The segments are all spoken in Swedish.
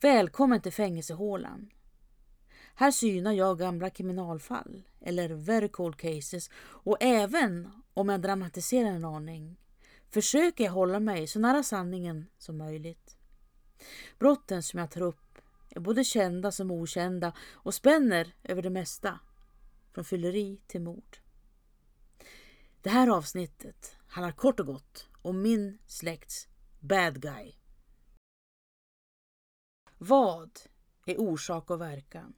Välkommen till fängelsehålan. Här synar jag gamla kriminalfall, eller very cold cases, och även om jag dramatiserar en aning försöker jag hålla mig så nära sanningen som möjligt. Brotten som jag tar upp är både kända som okända och spänner över det mesta, från fylleri till mord. Det här avsnittet handlar kort och gott om min släkts bad guy. Vad är orsak och verkan?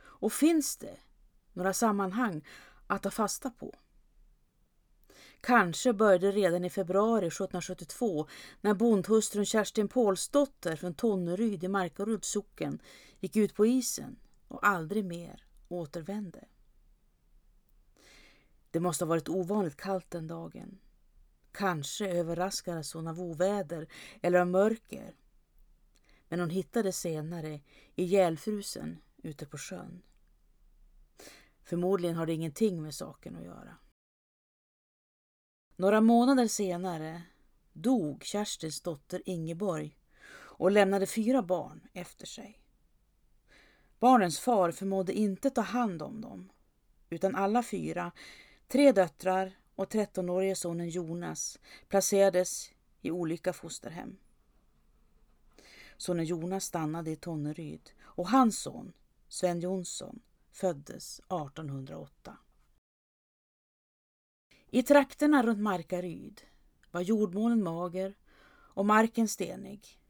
Och finns det några sammanhang att ta fasta på? Kanske började redan i februari 1772 när bondhustrun Kerstin Pålsdotter från Tonneryd i Markaryds socken gick ut på isen och aldrig mer återvände. Det måste ha varit ovanligt kallt den dagen. Kanske överraskades hon av oväder eller av mörker. Men hon hittades senare ihjälfrusen ute på sjön. Förmodligen har det ingenting med saken att göra. Några månader senare dog Kerstins dotter Ingeborg och lämnade fyra barn efter sig. Barnens far förmådde inte ta hand om dem, utan alla fyra, tre döttrar och 13-årige sonen Jonas, placerades i olika fosterhem. Sonen Jonas stannade i Tonneryd och hans son, Sven Jonsson, föddes 1808. I trakterna runt Markaryd var jordmånen mager och marken stenig.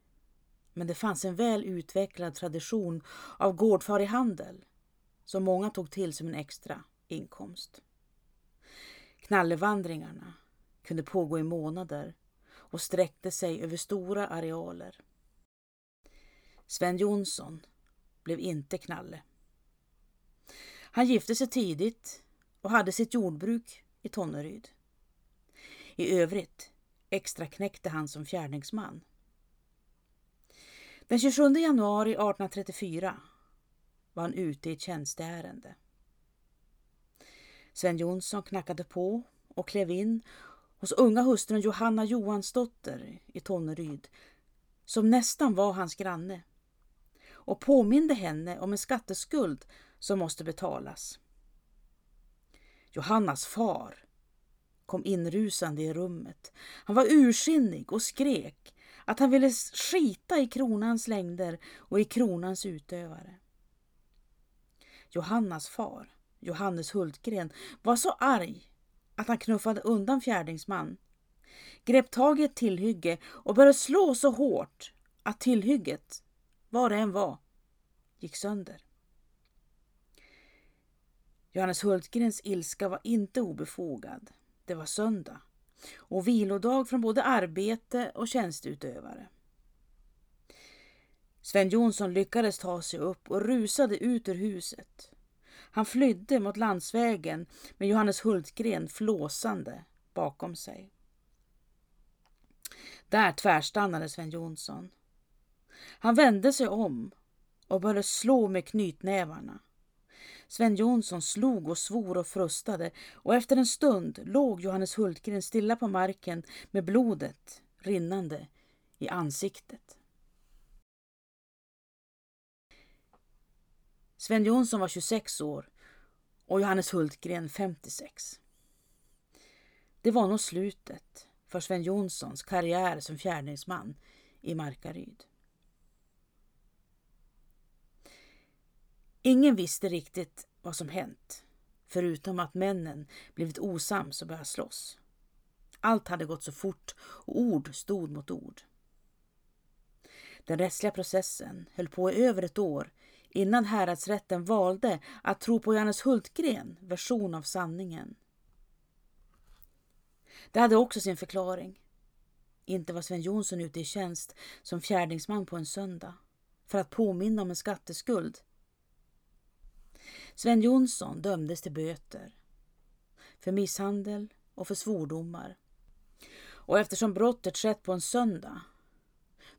Men det fanns en väl utvecklad tradition av gårdfarig handel som många tog till som en extra inkomst. Knallevandringarna kunde pågå i månader och sträckte sig över stora arealer. Sven Jonsson blev inte knalle. Han gifte sig tidigt och hade sitt jordbruk i Tonneryd. I övrigt extra knäckte han som fjärdingsman. Den 27 januari 1834 var han ute i ett tjänsteärende. Sven Jonsson knackade på och klev in hos unga hustrun Johanna Johansdotter i Tonneryd som nästan var hans granne och påminde henne om en skatteskuld som måste betalas. Johannas far kom inrusande i rummet. Han var ursinnig och skrek att han ville skita i kronans längder och i kronans utövare. Johannas far, Johannes Hultgren, var så arg att han knuffade undan fjärdingsman, grep tag i ett tillhygge och började slå så hårt att tillhygget, vad det än var, gick sönder. Johannes Hultgrens ilska var inte obefogad. Det var söndag och vilodag från både arbete och tjänsteutövare. Sven Jonsson lyckades ta sig upp och rusade ut ur huset. Han flydde mot landsvägen med Johannes Hultgren flåsande bakom sig. Där tvärstannade Sven Jonsson. Han vände sig om och började slå med knytnävarna. Sven Jonsson slog och svor och frustade och efter en stund låg Johannes Hultgren stilla på marken med blodet rinnande i ansiktet. Sven Jonsson var 26 år och Johannes Hultgren 56. Det var nog slutet för Sven Jonssons karriär som fjärdingsman i Markaryd. Ingen visste riktigt vad som hänt, förutom att männen blivit osams och börjat slåss. Allt hade gått så fort och ord stod mot ord. Den rättsliga processen höll på i över ett år innan häradsrätten valde att tro på Johannes Hultgren version av sanningen. Det hade också sin förklaring. Inte var Sven Jonsson ute i tjänst som fjärdingsman på en söndag för att påminna om en skatteskuld Sven Jonsson dömdes till böter för misshandel och för svordomar. Och eftersom brottet skett på en söndag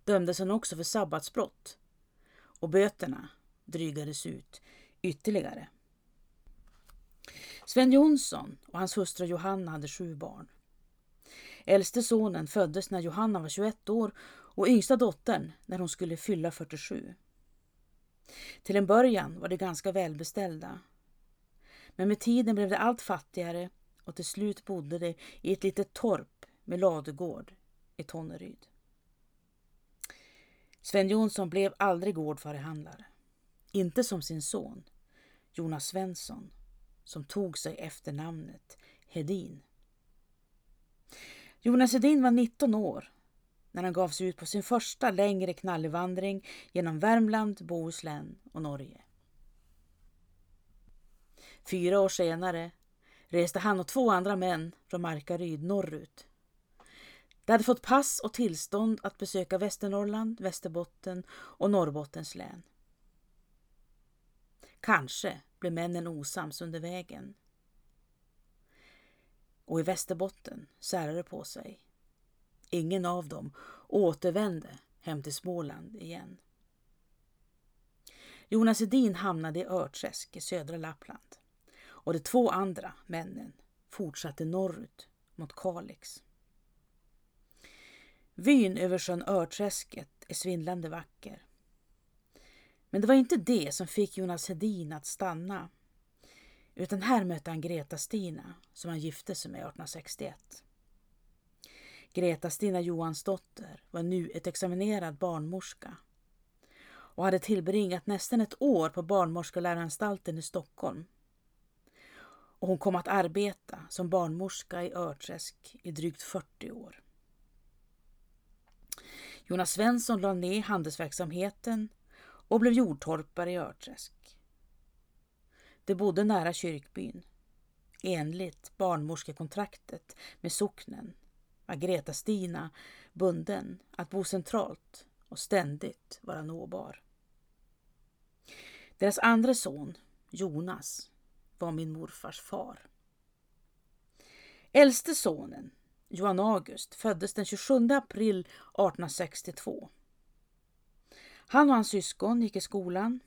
dömdes han också för sabbatsbrott och böterna drygades ut ytterligare. Sven Jonsson och hans hustru Johanna hade sju barn. Äldste sonen föddes när Johanna var 21 år och yngsta dottern när hon skulle fylla 47. Till en början var de ganska välbeställda. Men med tiden blev de allt fattigare och till slut bodde de i ett litet torp med ladugård i Tonneryd. Sven Jonsson blev aldrig gårdfarihandlare. Inte som sin son, Jonas Svensson, som tog sig efternamnet Hedin. Jonas Hedin var 19 år när han gav sig ut på sin första längre knallevandring genom Värmland, Bohuslän och Norge. Fyra år senare reste han och två andra män från Markaryd norrut. De hade fått pass och tillstånd att besöka Västernorrland, Västerbotten och Norrbottens län. Kanske blev männen osams under vägen. Och i Västerbotten särade det på sig. Ingen av dem återvände hem till Småland igen. Jonas Edin hamnade i Örträsk i södra Lappland och de två andra männen fortsatte norrut mot Kalix. Vyn över sjön Örträsket är svindlande vacker. Men det var inte det som fick Jonas Hedin att stanna. Utan här mötte han Greta-Stina som han gifte sig med 1861. Greta-Stina Johansdotter var nu ett examinerad barnmorska och hade tillbringat nästan ett år på barnmorskeläranstalten i Stockholm. Och hon kom att arbeta som barnmorska i Örträsk i drygt 40 år. Jonas Svensson lade ner handelsverksamheten och blev jordtorpare i Örträsk. De bodde nära kyrkbyn. Enligt barnmorskekontraktet med socknen var Greta-Stina bunden att bo centralt och ständigt vara nåbar. Deras andra son, Jonas, var min morfars far. Äldste sonen, Johan August, föddes den 27 april 1862. Han och hans syskon gick i skolan.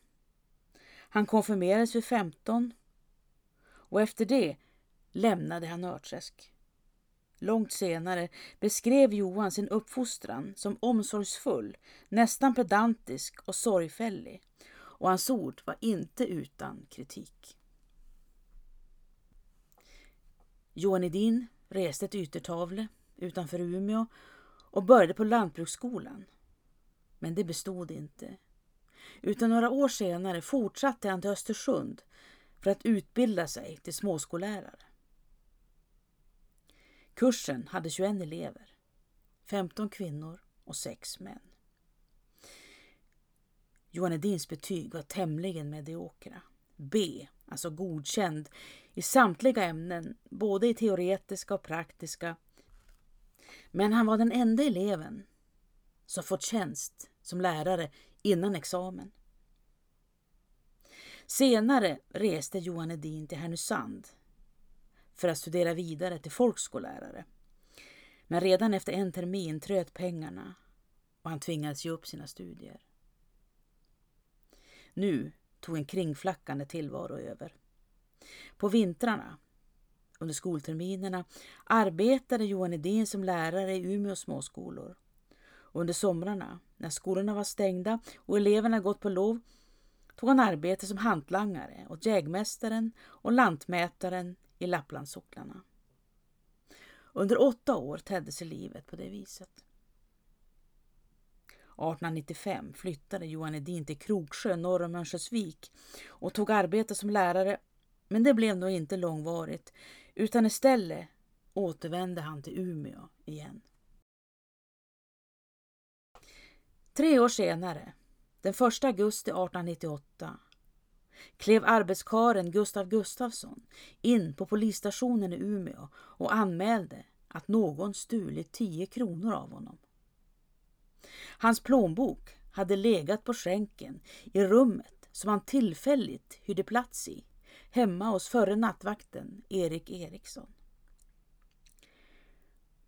Han konfirmerades vid 15 och efter det lämnade han Örträsk. Långt senare beskrev Johan sin uppfostran som omsorgsfull, nästan pedantisk och sorgfällig och hans ord var inte utan kritik. Johan Edin reste till Yttertavle utanför Umeå och började på lantbruksskolan. Men det bestod inte. Utan några år senare fortsatte han till Östersund för att utbilda sig till småskollärare. Kursen hade 21 elever, 15 kvinnor och 6 män. Johan Edins betyg var tämligen mediokra. B, alltså godkänd, i samtliga ämnen, både i teoretiska och praktiska. Men han var den enda eleven som fått tjänst som lärare innan examen. Senare reste Johan Edin till Härnösand för att studera vidare till folkskollärare. Men redan efter en termin tröt pengarna och han tvingades ge upp sina studier. Nu tog en kringflackande tillvaro över. På vintrarna, under skolterminerna, arbetade Johan Edin som lärare i Umeå småskolor. Och under somrarna, när skolorna var stängda och eleverna gått på lov, tog han arbete som hantlangare åt jägmästaren och lantmätaren i Lapplandssocklarna. Under åtta år tedde sig livet på det viset. 1895 flyttade Johan Edin till Kroksjö norr om Örnsköldsvik och tog arbete som lärare, men det blev nog inte långvarigt utan istället återvände han till Umeå igen. Tre år senare, den 1 augusti 1898, klev arbetskaren Gustav Gustafsson in på polisstationen i Umeå och anmälde att någon stulit 10 kronor av honom. Hans plånbok hade legat på skänken i rummet som han tillfälligt hyrde plats i, hemma hos förre nattvakten Erik Eriksson.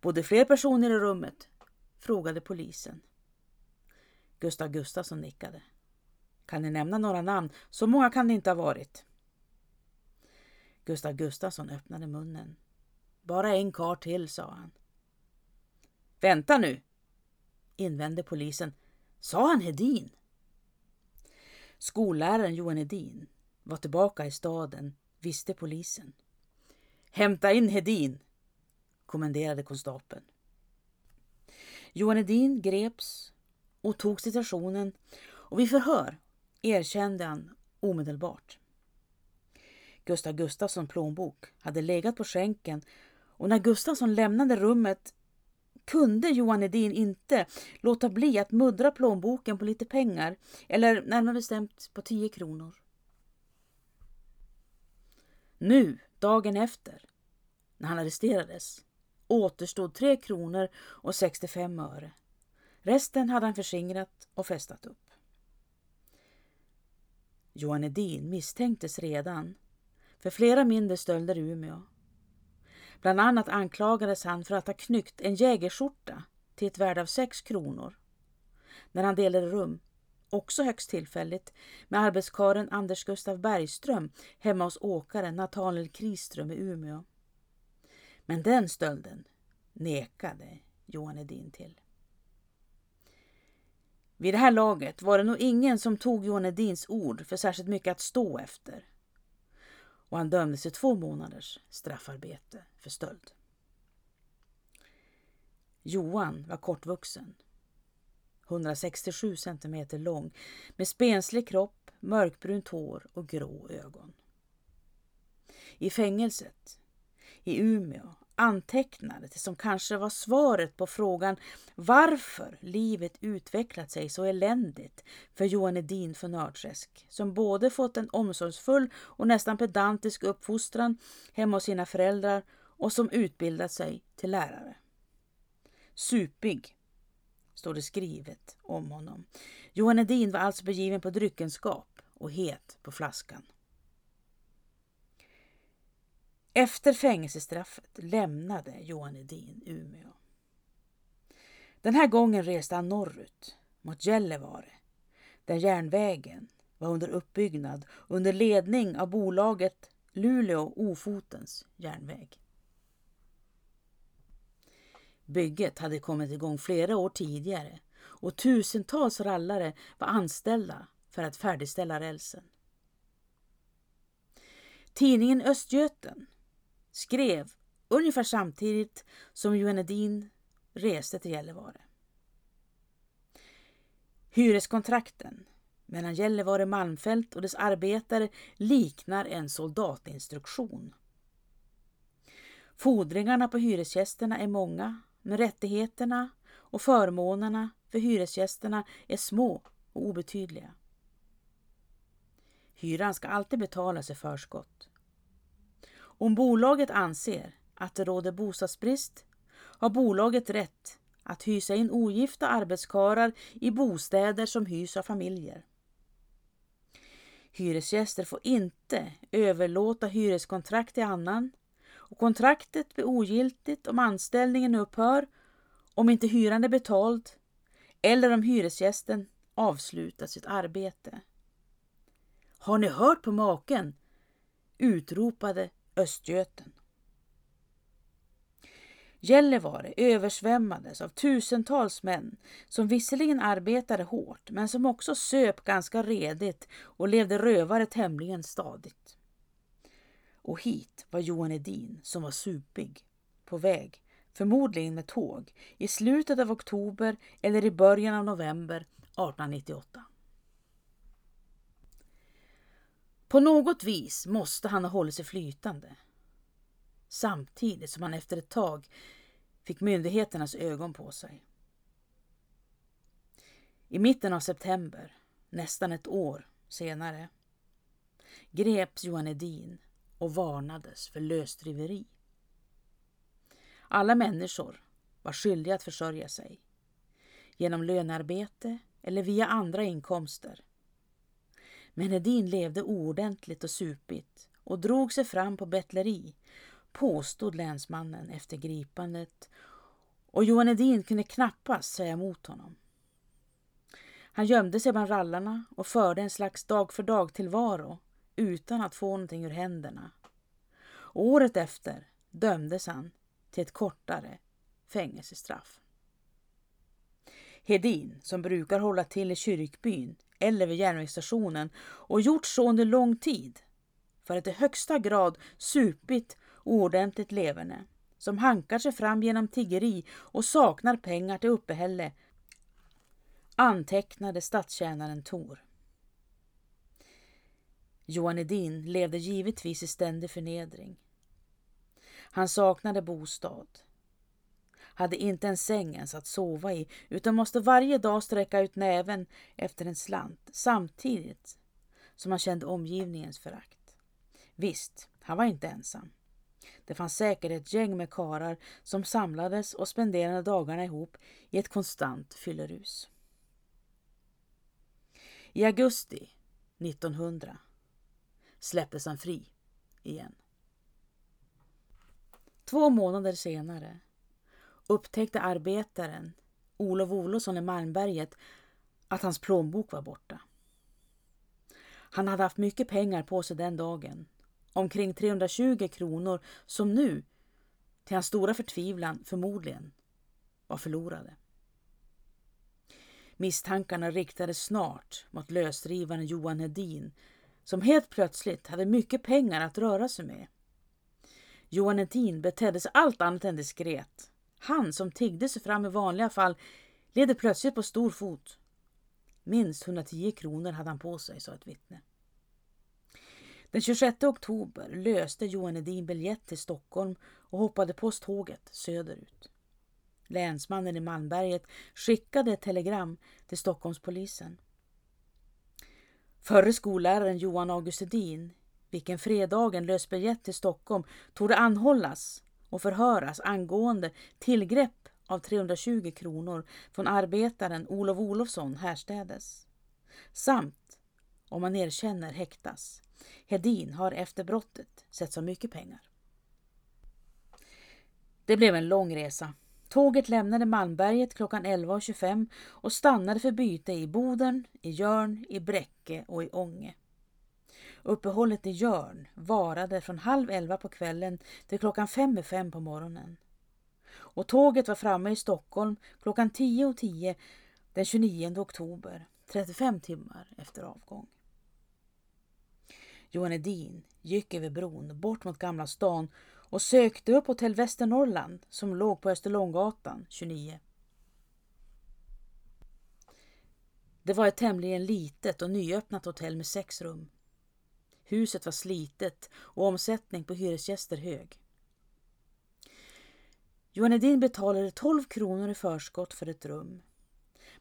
Bodde fler personer i rummet? frågade polisen. Gustav Gustafsson nickade. Kan ni nämna några namn? Så många kan det inte ha varit. Gustav Gustafsson öppnade munnen. Bara en kar till, sa han. Vänta nu! invände polisen. Sa han Hedin? Skolläraren Johan Hedin var tillbaka i staden, visste polisen. Hämta in Hedin, kommenderade konstapeln. Johan Hedin greps och tog situationen och vid förhör erkände han omedelbart. Gustav Gustafsson plånbok hade legat på skänken och när Gustafsson lämnade rummet kunde Johan Edin inte låta bli att muddra plånboken på lite pengar, eller närmare bestämt på 10 kronor. Nu, dagen efter, när han arresterades, återstod 3 kronor och 65 öre. Resten hade han förskingrat och festat upp. Johan Edin misstänktes redan för flera mindre stölder i Umeå. Bland annat anklagades han för att ha knyckt en jägerskjorta till ett värde av 6 kronor när han delade rum, också högst tillfälligt, med arbetskaren Anders Gustav Bergström hemma hos åkaren Nathaniel Kriström i Umeå. Men den stölden nekade Johan Edin till. Vid det här laget var det nog ingen som tog Johan Edins ord för särskilt mycket att stå efter och han dömdes till två månaders straffarbete för stöld. Johan var kortvuxen, 167 centimeter lång, med spenslig kropp, mörkbrunt hår och grå ögon. I fängelset i Umeå antecknade det som kanske var svaret på frågan varför livet utvecklat sig så eländigt för Johan Edin från Nördträsk som både fått en omsorgsfull och nästan pedantisk uppfostran hemma hos sina föräldrar och som utbildat sig till lärare. Supig, står det skrivet om honom. Johan Edin var alltså begiven på dryckenskap och het på flaskan. Efter fängelsestraffet lämnade Johan Edin Umeå. Den här gången reste han norrut mot Gällivare där järnvägen var under uppbyggnad under ledning av bolaget Luleå Ofotens järnväg. Bygget hade kommit igång flera år tidigare och tusentals rallare var anställda för att färdigställa rälsen. Tidningen Östgöten skrev ungefär samtidigt som Johan Edin reste till Gällivare. Hyreskontrakten mellan Gällivare Malmfält och dess arbetare liknar en soldatinstruktion. Fordringarna på hyresgästerna är många, men rättigheterna och förmånerna för hyresgästerna är små och obetydliga. Hyran ska alltid betalas i förskott. Om bolaget anser att det råder bostadsbrist har bolaget rätt att hysa in ogifta arbetskarar i bostäder som hyrs av familjer. Hyresgäster får inte överlåta hyreskontrakt till annan och kontraktet blir ogiltigt om anställningen upphör, om inte hyran är betald eller om hyresgästen avslutat sitt arbete. Har ni hört på maken? utropade Östgöten. Gällivare översvämmades av tusentals män som visserligen arbetade hårt men som också söp ganska redigt och levde rövare tämligen stadigt. Och hit var Johan Edin som var supig, på väg, förmodligen med tåg, i slutet av oktober eller i början av november 1898. På något vis måste han ha hållit sig flytande. Samtidigt som han efter ett tag fick myndigheternas ögon på sig. I mitten av september, nästan ett år senare, greps Johan Edin och varnades för lösdriveri. Alla människor var skyldiga att försörja sig genom lönearbete eller via andra inkomster men Hedin levde oordentligt och supigt och drog sig fram på bettleri, påstod länsmannen efter gripandet och Johan Edin kunde knappast säga emot honom. Han gömde sig bland rallarna och förde en slags dag för dag tillvaro utan att få någonting ur händerna. Och året efter dömdes han till ett kortare fängelsestraff. Hedin, som brukar hålla till i kyrkbyn eller vid järnvägsstationen och gjort så under lång tid, för att i högsta grad supit ordentligt leverne, som hankar sig fram genom tiggeri och saknar pengar till uppehälle, antecknade statstjänaren Tor. Johan Edin levde givetvis i ständig förnedring. Han saknade bostad. Hade inte en säng ens att sova i utan måste varje dag sträcka ut näven efter en slant samtidigt som han kände omgivningens förakt. Visst, han var inte ensam. Det fanns säkert ett gäng med karar som samlades och spenderade dagarna ihop i ett konstant fyllerus. I augusti 1900 släpptes han fri igen. Två månader senare upptäckte arbetaren Olof Olofsson i Malmberget att hans plånbok var borta. Han hade haft mycket pengar på sig den dagen, omkring 320 kronor som nu, till hans stora förtvivlan förmodligen, var förlorade. Misstankarna riktades snart mot lösdrivaren Johan Hedin som helt plötsligt hade mycket pengar att röra sig med. Johan Hedin betedde sig allt annat än diskret. Han som tiggde sig fram i vanliga fall leder plötsligt på stor fot. Minst 110 kronor hade han på sig, sa ett vittne. Den 26 oktober löste Johan Edin biljett till Stockholm och hoppade på tåget söderut. Länsmannen i Malmberget skickade ett telegram till Stockholmspolisen. Förre skolläraren Johan August Edin, vilken fredagen löst biljett till Stockholm, torde anhållas och förhöras angående tillgrepp av 320 kronor från arbetaren Olof Olofsson härstädes. Samt, om man erkänner, häktas. Hedin har efter brottet sett så mycket pengar. Det blev en lång resa. Tåget lämnade Malmberget klockan 11.25 och stannade för byte i Boden, i Jörn, i Bräcke och i Ånge. Uppehållet i Jörn varade från halv elva på kvällen till klockan fem i fem på morgonen. Och tåget var framme i Stockholm klockan 10.10 10 den 29 oktober, 35 timmar efter avgång. Johan Edin gick över bron bort mot Gamla stan och sökte upp hotell Västernorrland som låg på Österlånggatan 29. Det var ett tämligen litet och nyöppnat hotell med sex rum. Huset var slitet och omsättning på hyresgäster hög. Johan Edin betalade 12 kronor i förskott för ett rum.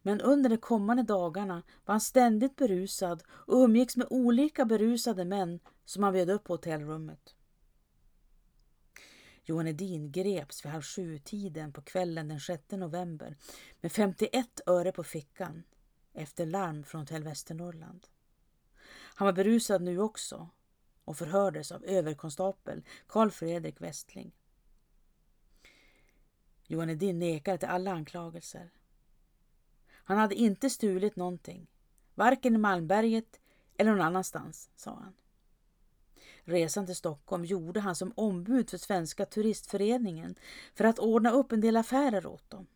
Men under de kommande dagarna var han ständigt berusad och umgicks med olika berusade män som han bjöd upp på hotellrummet. Johan Edin greps vid halv sju-tiden på kvällen den 6 november med 51 öre på fickan efter larm från Hotell Västernorrland. Han var berusad nu också och förhördes av överkonstapel Karl Fredrik Westling. Johan Edin nekade till alla anklagelser. Han hade inte stulit någonting, varken i Malmberget eller någon annanstans, sa han. Resan till Stockholm gjorde han som ombud för Svenska turistföreningen för att ordna upp en del affärer åt dem.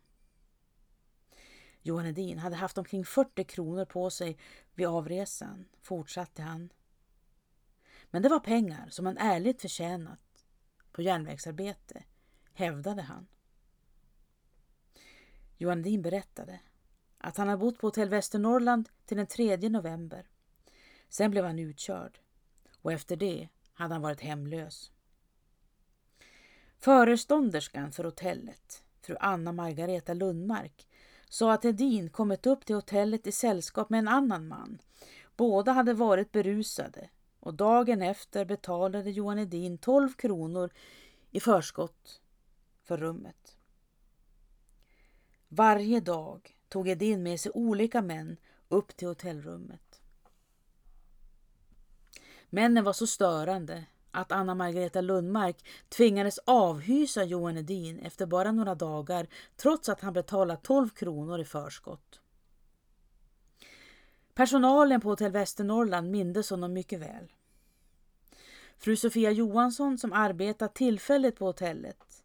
Johan Edin hade haft omkring 40 kronor på sig vid avresan, fortsatte han. Men det var pengar som han ärligt förtjänat på järnvägsarbete, hävdade han. Johan Edin berättade att han hade bott på hotell Västernorrland till den 3 november. Sen blev han utkörd och efter det hade han varit hemlös. Förestånderskan för hotellet, fru Anna Margareta Lundmark, sa att Edin kommit upp till hotellet i sällskap med en annan man. Båda hade varit berusade och dagen efter betalade Johan Edin 12 kronor i förskott för rummet. Varje dag tog Edin med sig olika män upp till hotellrummet. Männen var så störande att Anna Margareta Lundmark tvingades avhysa Johan Edin efter bara några dagar trots att han betalat 12 kronor i förskott. Personalen på Hotell Västernorrland mindes honom mycket väl. Fru Sofia Johansson som arbetat tillfälligt på hotellet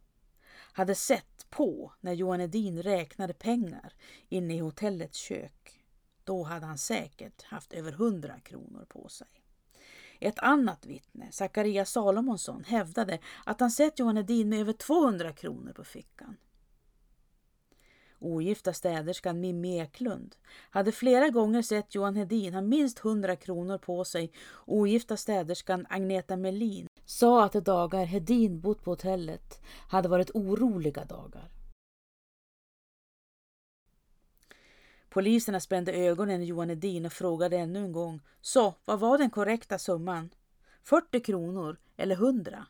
hade sett på när Johan Edin räknade pengar inne i hotellets kök. Då hade han säkert haft över hundra kronor på sig. Ett annat vittne, Zacharias Salomonsson, hävdade att han sett Johan Hedin med över 200 kronor på fickan. Ogifta städerskan Mimmi Eklund hade flera gånger sett Johan Hedin ha minst 100 kronor på sig. Ogifta städerskan Agneta Melin sa att de dagar Hedin bott på hotellet hade varit oroliga dagar. Poliserna spände ögonen i Johan Edin och frågade ännu en gång. Så, vad var den korrekta summan? 40 kronor eller 100?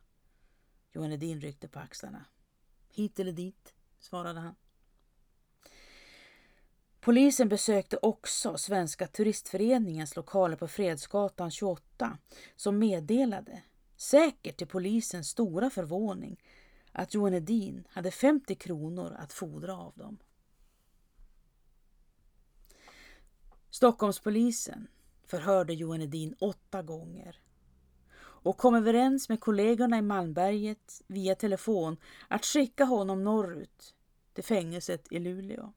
Johan Edin ryckte på axlarna. Hit eller dit, svarade han. Polisen besökte också Svenska turistföreningens lokaler på Fredsgatan 28 som meddelade, säkert till polisens stora förvåning, att Johan Edin hade 50 kronor att fordra av dem. Stockholmspolisen förhörde Johan Edin åtta gånger och kom överens med kollegorna i Malmberget via telefon att skicka honom norrut till fängelset i Luleå.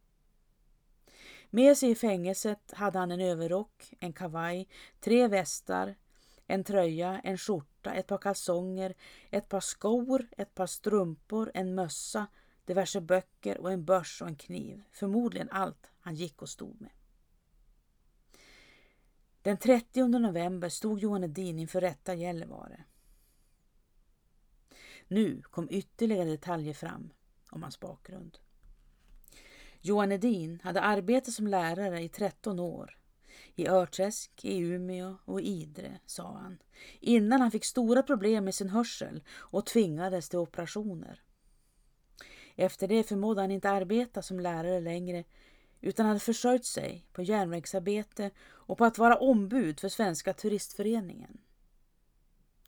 Med sig i fängelset hade han en överrock, en kavaj, tre västar, en tröja, en skjorta, ett par kalsonger, ett par skor, ett par strumpor, en mössa, diverse böcker och en börs och en kniv. Förmodligen allt han gick och stod med. Den 30 november stod Johan Edin inför rätta Gällivare. Nu kom ytterligare detaljer fram om hans bakgrund. Johan Edin hade arbetat som lärare i 13 år. I Örträsk, i Umeå och i Idre, sa han, innan han fick stora problem med sin hörsel och tvingades till operationer. Efter det förmådde han inte arbeta som lärare längre utan hade försörjt sig på järnvägsarbete och på att vara ombud för Svenska turistföreningen.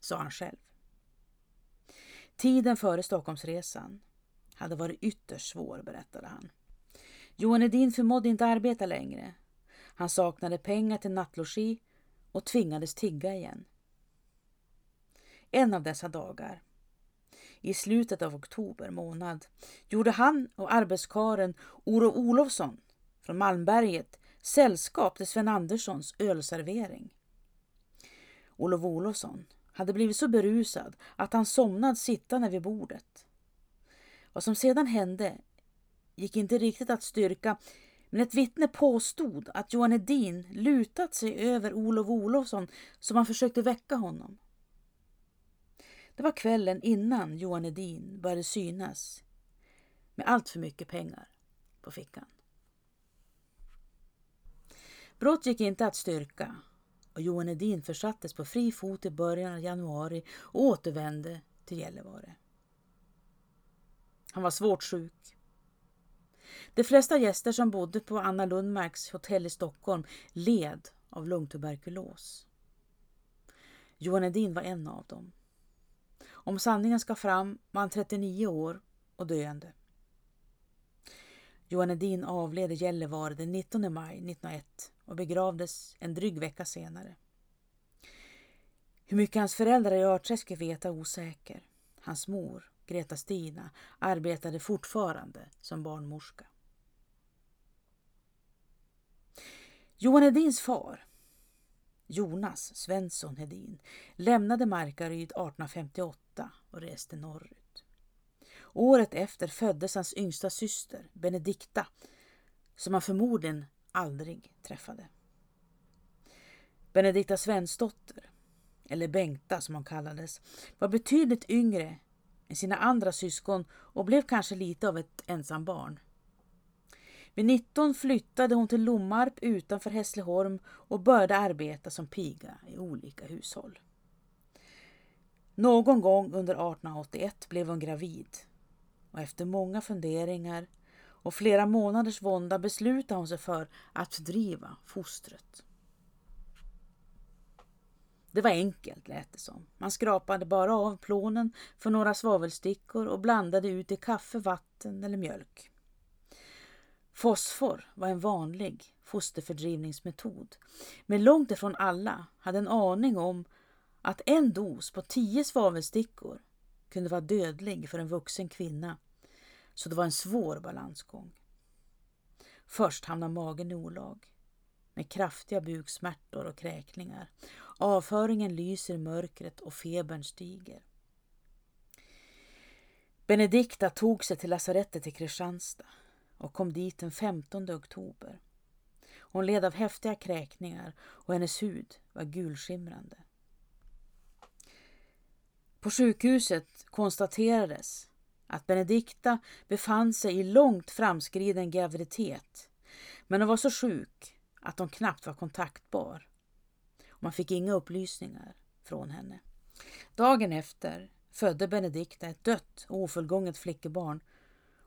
Sa han själv. Tiden före Stockholmsresan hade varit ytterst svår, berättade han. Johan Edin förmådde inte arbeta längre. Han saknade pengar till nattlogi och tvingades tigga igen. En av dessa dagar, i slutet av oktober månad, gjorde han och arbetskaren Olof Olofsson från Malmberget sällskap till Sven Anderssons ölservering. Olof Olofsson hade blivit så berusad att han somnade sittande vid bordet. Vad som sedan hände gick inte riktigt att styrka men ett vittne påstod att Johan Edin lutat sig över Olof Olofsson som han försökte väcka honom. Det var kvällen innan Johan Edin började synas med allt för mycket pengar på fickan. Brott gick inte att styrka och Johan Edin försattes på fri fot i början av januari och återvände till Gällivare. Han var svårt sjuk de flesta gäster som bodde på Anna Lundmarks hotell i Stockholm led av lungtuberkulos. Johan Edin var en av dem. Om sanningen ska fram var han 39 år och döende. Johan Edin avled i Gällivare den 19 maj 1901 och begravdes en dryg vecka senare. Hur mycket hans föräldrar i Örträsk vet är osäker. Hans mor, Greta Stina, arbetade fortfarande som barnmorska. Johan Hedins far, Jonas Svensson Hedin, lämnade Markaryd 1858 och reste norrut. Året efter föddes hans yngsta syster, Benedikta, som han förmodligen aldrig träffade. Benedikta Svensdotter, eller Bengta som hon kallades, var betydligt yngre än sina andra syskon och blev kanske lite av ett ensambarn. Vid 19 flyttade hon till Lommarp utanför Hässleholm och började arbeta som piga i olika hushåll. Någon gång under 1881 blev hon gravid och efter många funderingar och flera månaders vånda beslutade hon sig för att fördriva fostret. Det var enkelt lät det som. Man skrapade bara av plånen för några svavelstickor och blandade ut i kaffe, vatten eller mjölk. Fosfor var en vanlig fosterfördrivningsmetod, men långt ifrån alla hade en aning om att en dos på tio svavelstickor kunde vara dödlig för en vuxen kvinna så det var en svår balansgång. Först hamnar magen i olag med kraftiga buksmärtor och kräkningar. Avföringen lyser i mörkret och febern stiger. Benedikta tog sig till lasarettet i Kristianstad och kom dit den 15 oktober. Hon led av häftiga kräkningar och hennes hud var gulskimrande. På sjukhuset konstaterades att Benedikta befann sig i långt framskriden graviditet men hon var så sjuk att hon knappt var kontaktbar. Man fick inga upplysningar från henne. Dagen efter födde Benedikta ett dött och ofullgånget flickebarn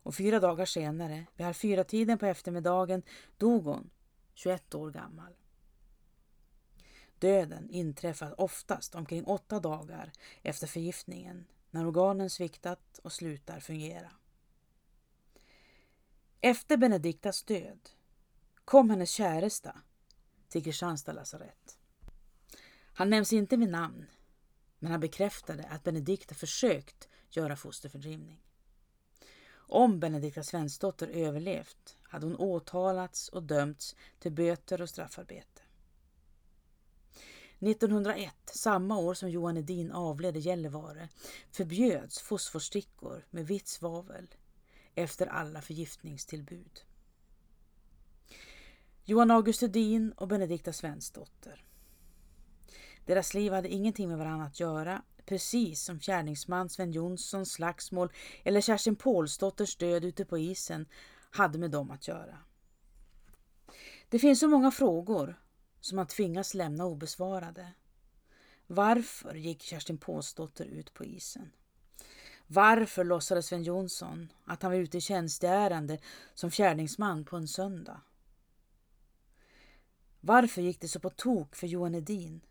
och fyra dagar senare, vid halv fyra tiden på eftermiddagen, dog hon, 21 år gammal. Döden inträffar oftast omkring åtta dagar efter förgiftningen när organen sviktat och slutar fungera. Efter Benediktas död kom hennes käresta till Kristianstad lasarett. Han nämns inte vid namn, men han bekräftade att Benedikta försökt göra fosterfördrivning. Om Benedikta Svensdotter överlevt hade hon åtalats och dömts till böter och straffarbete. 1901, samma år som Johan Edin avled i Gällivare, förbjöds fosforstickor med vitt svavel efter alla förgiftningstillbud. Johan August Edin och Benedikta Svensdotter. Deras liv hade ingenting med varandra att göra, precis som fjärdingsman Sven Jonssons slagsmål eller Kerstin Pålsdotters död ute på isen hade med dem att göra. Det finns så många frågor som han tvingas lämna obesvarade. Varför gick Kerstin Påsdotter ut på isen? Varför låtsades Sven Jonsson att han var ute i tjänsteärende som fjärdingsman på en söndag? Varför gick det så på tok för Johan Edin?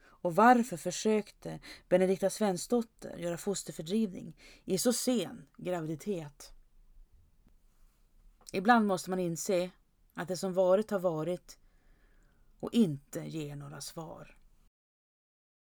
Och varför försökte Benedikta Svensdotter göra fosterfördrivning i så sen graviditet? Ibland måste man inse att det som varit har varit och inte ge några svar.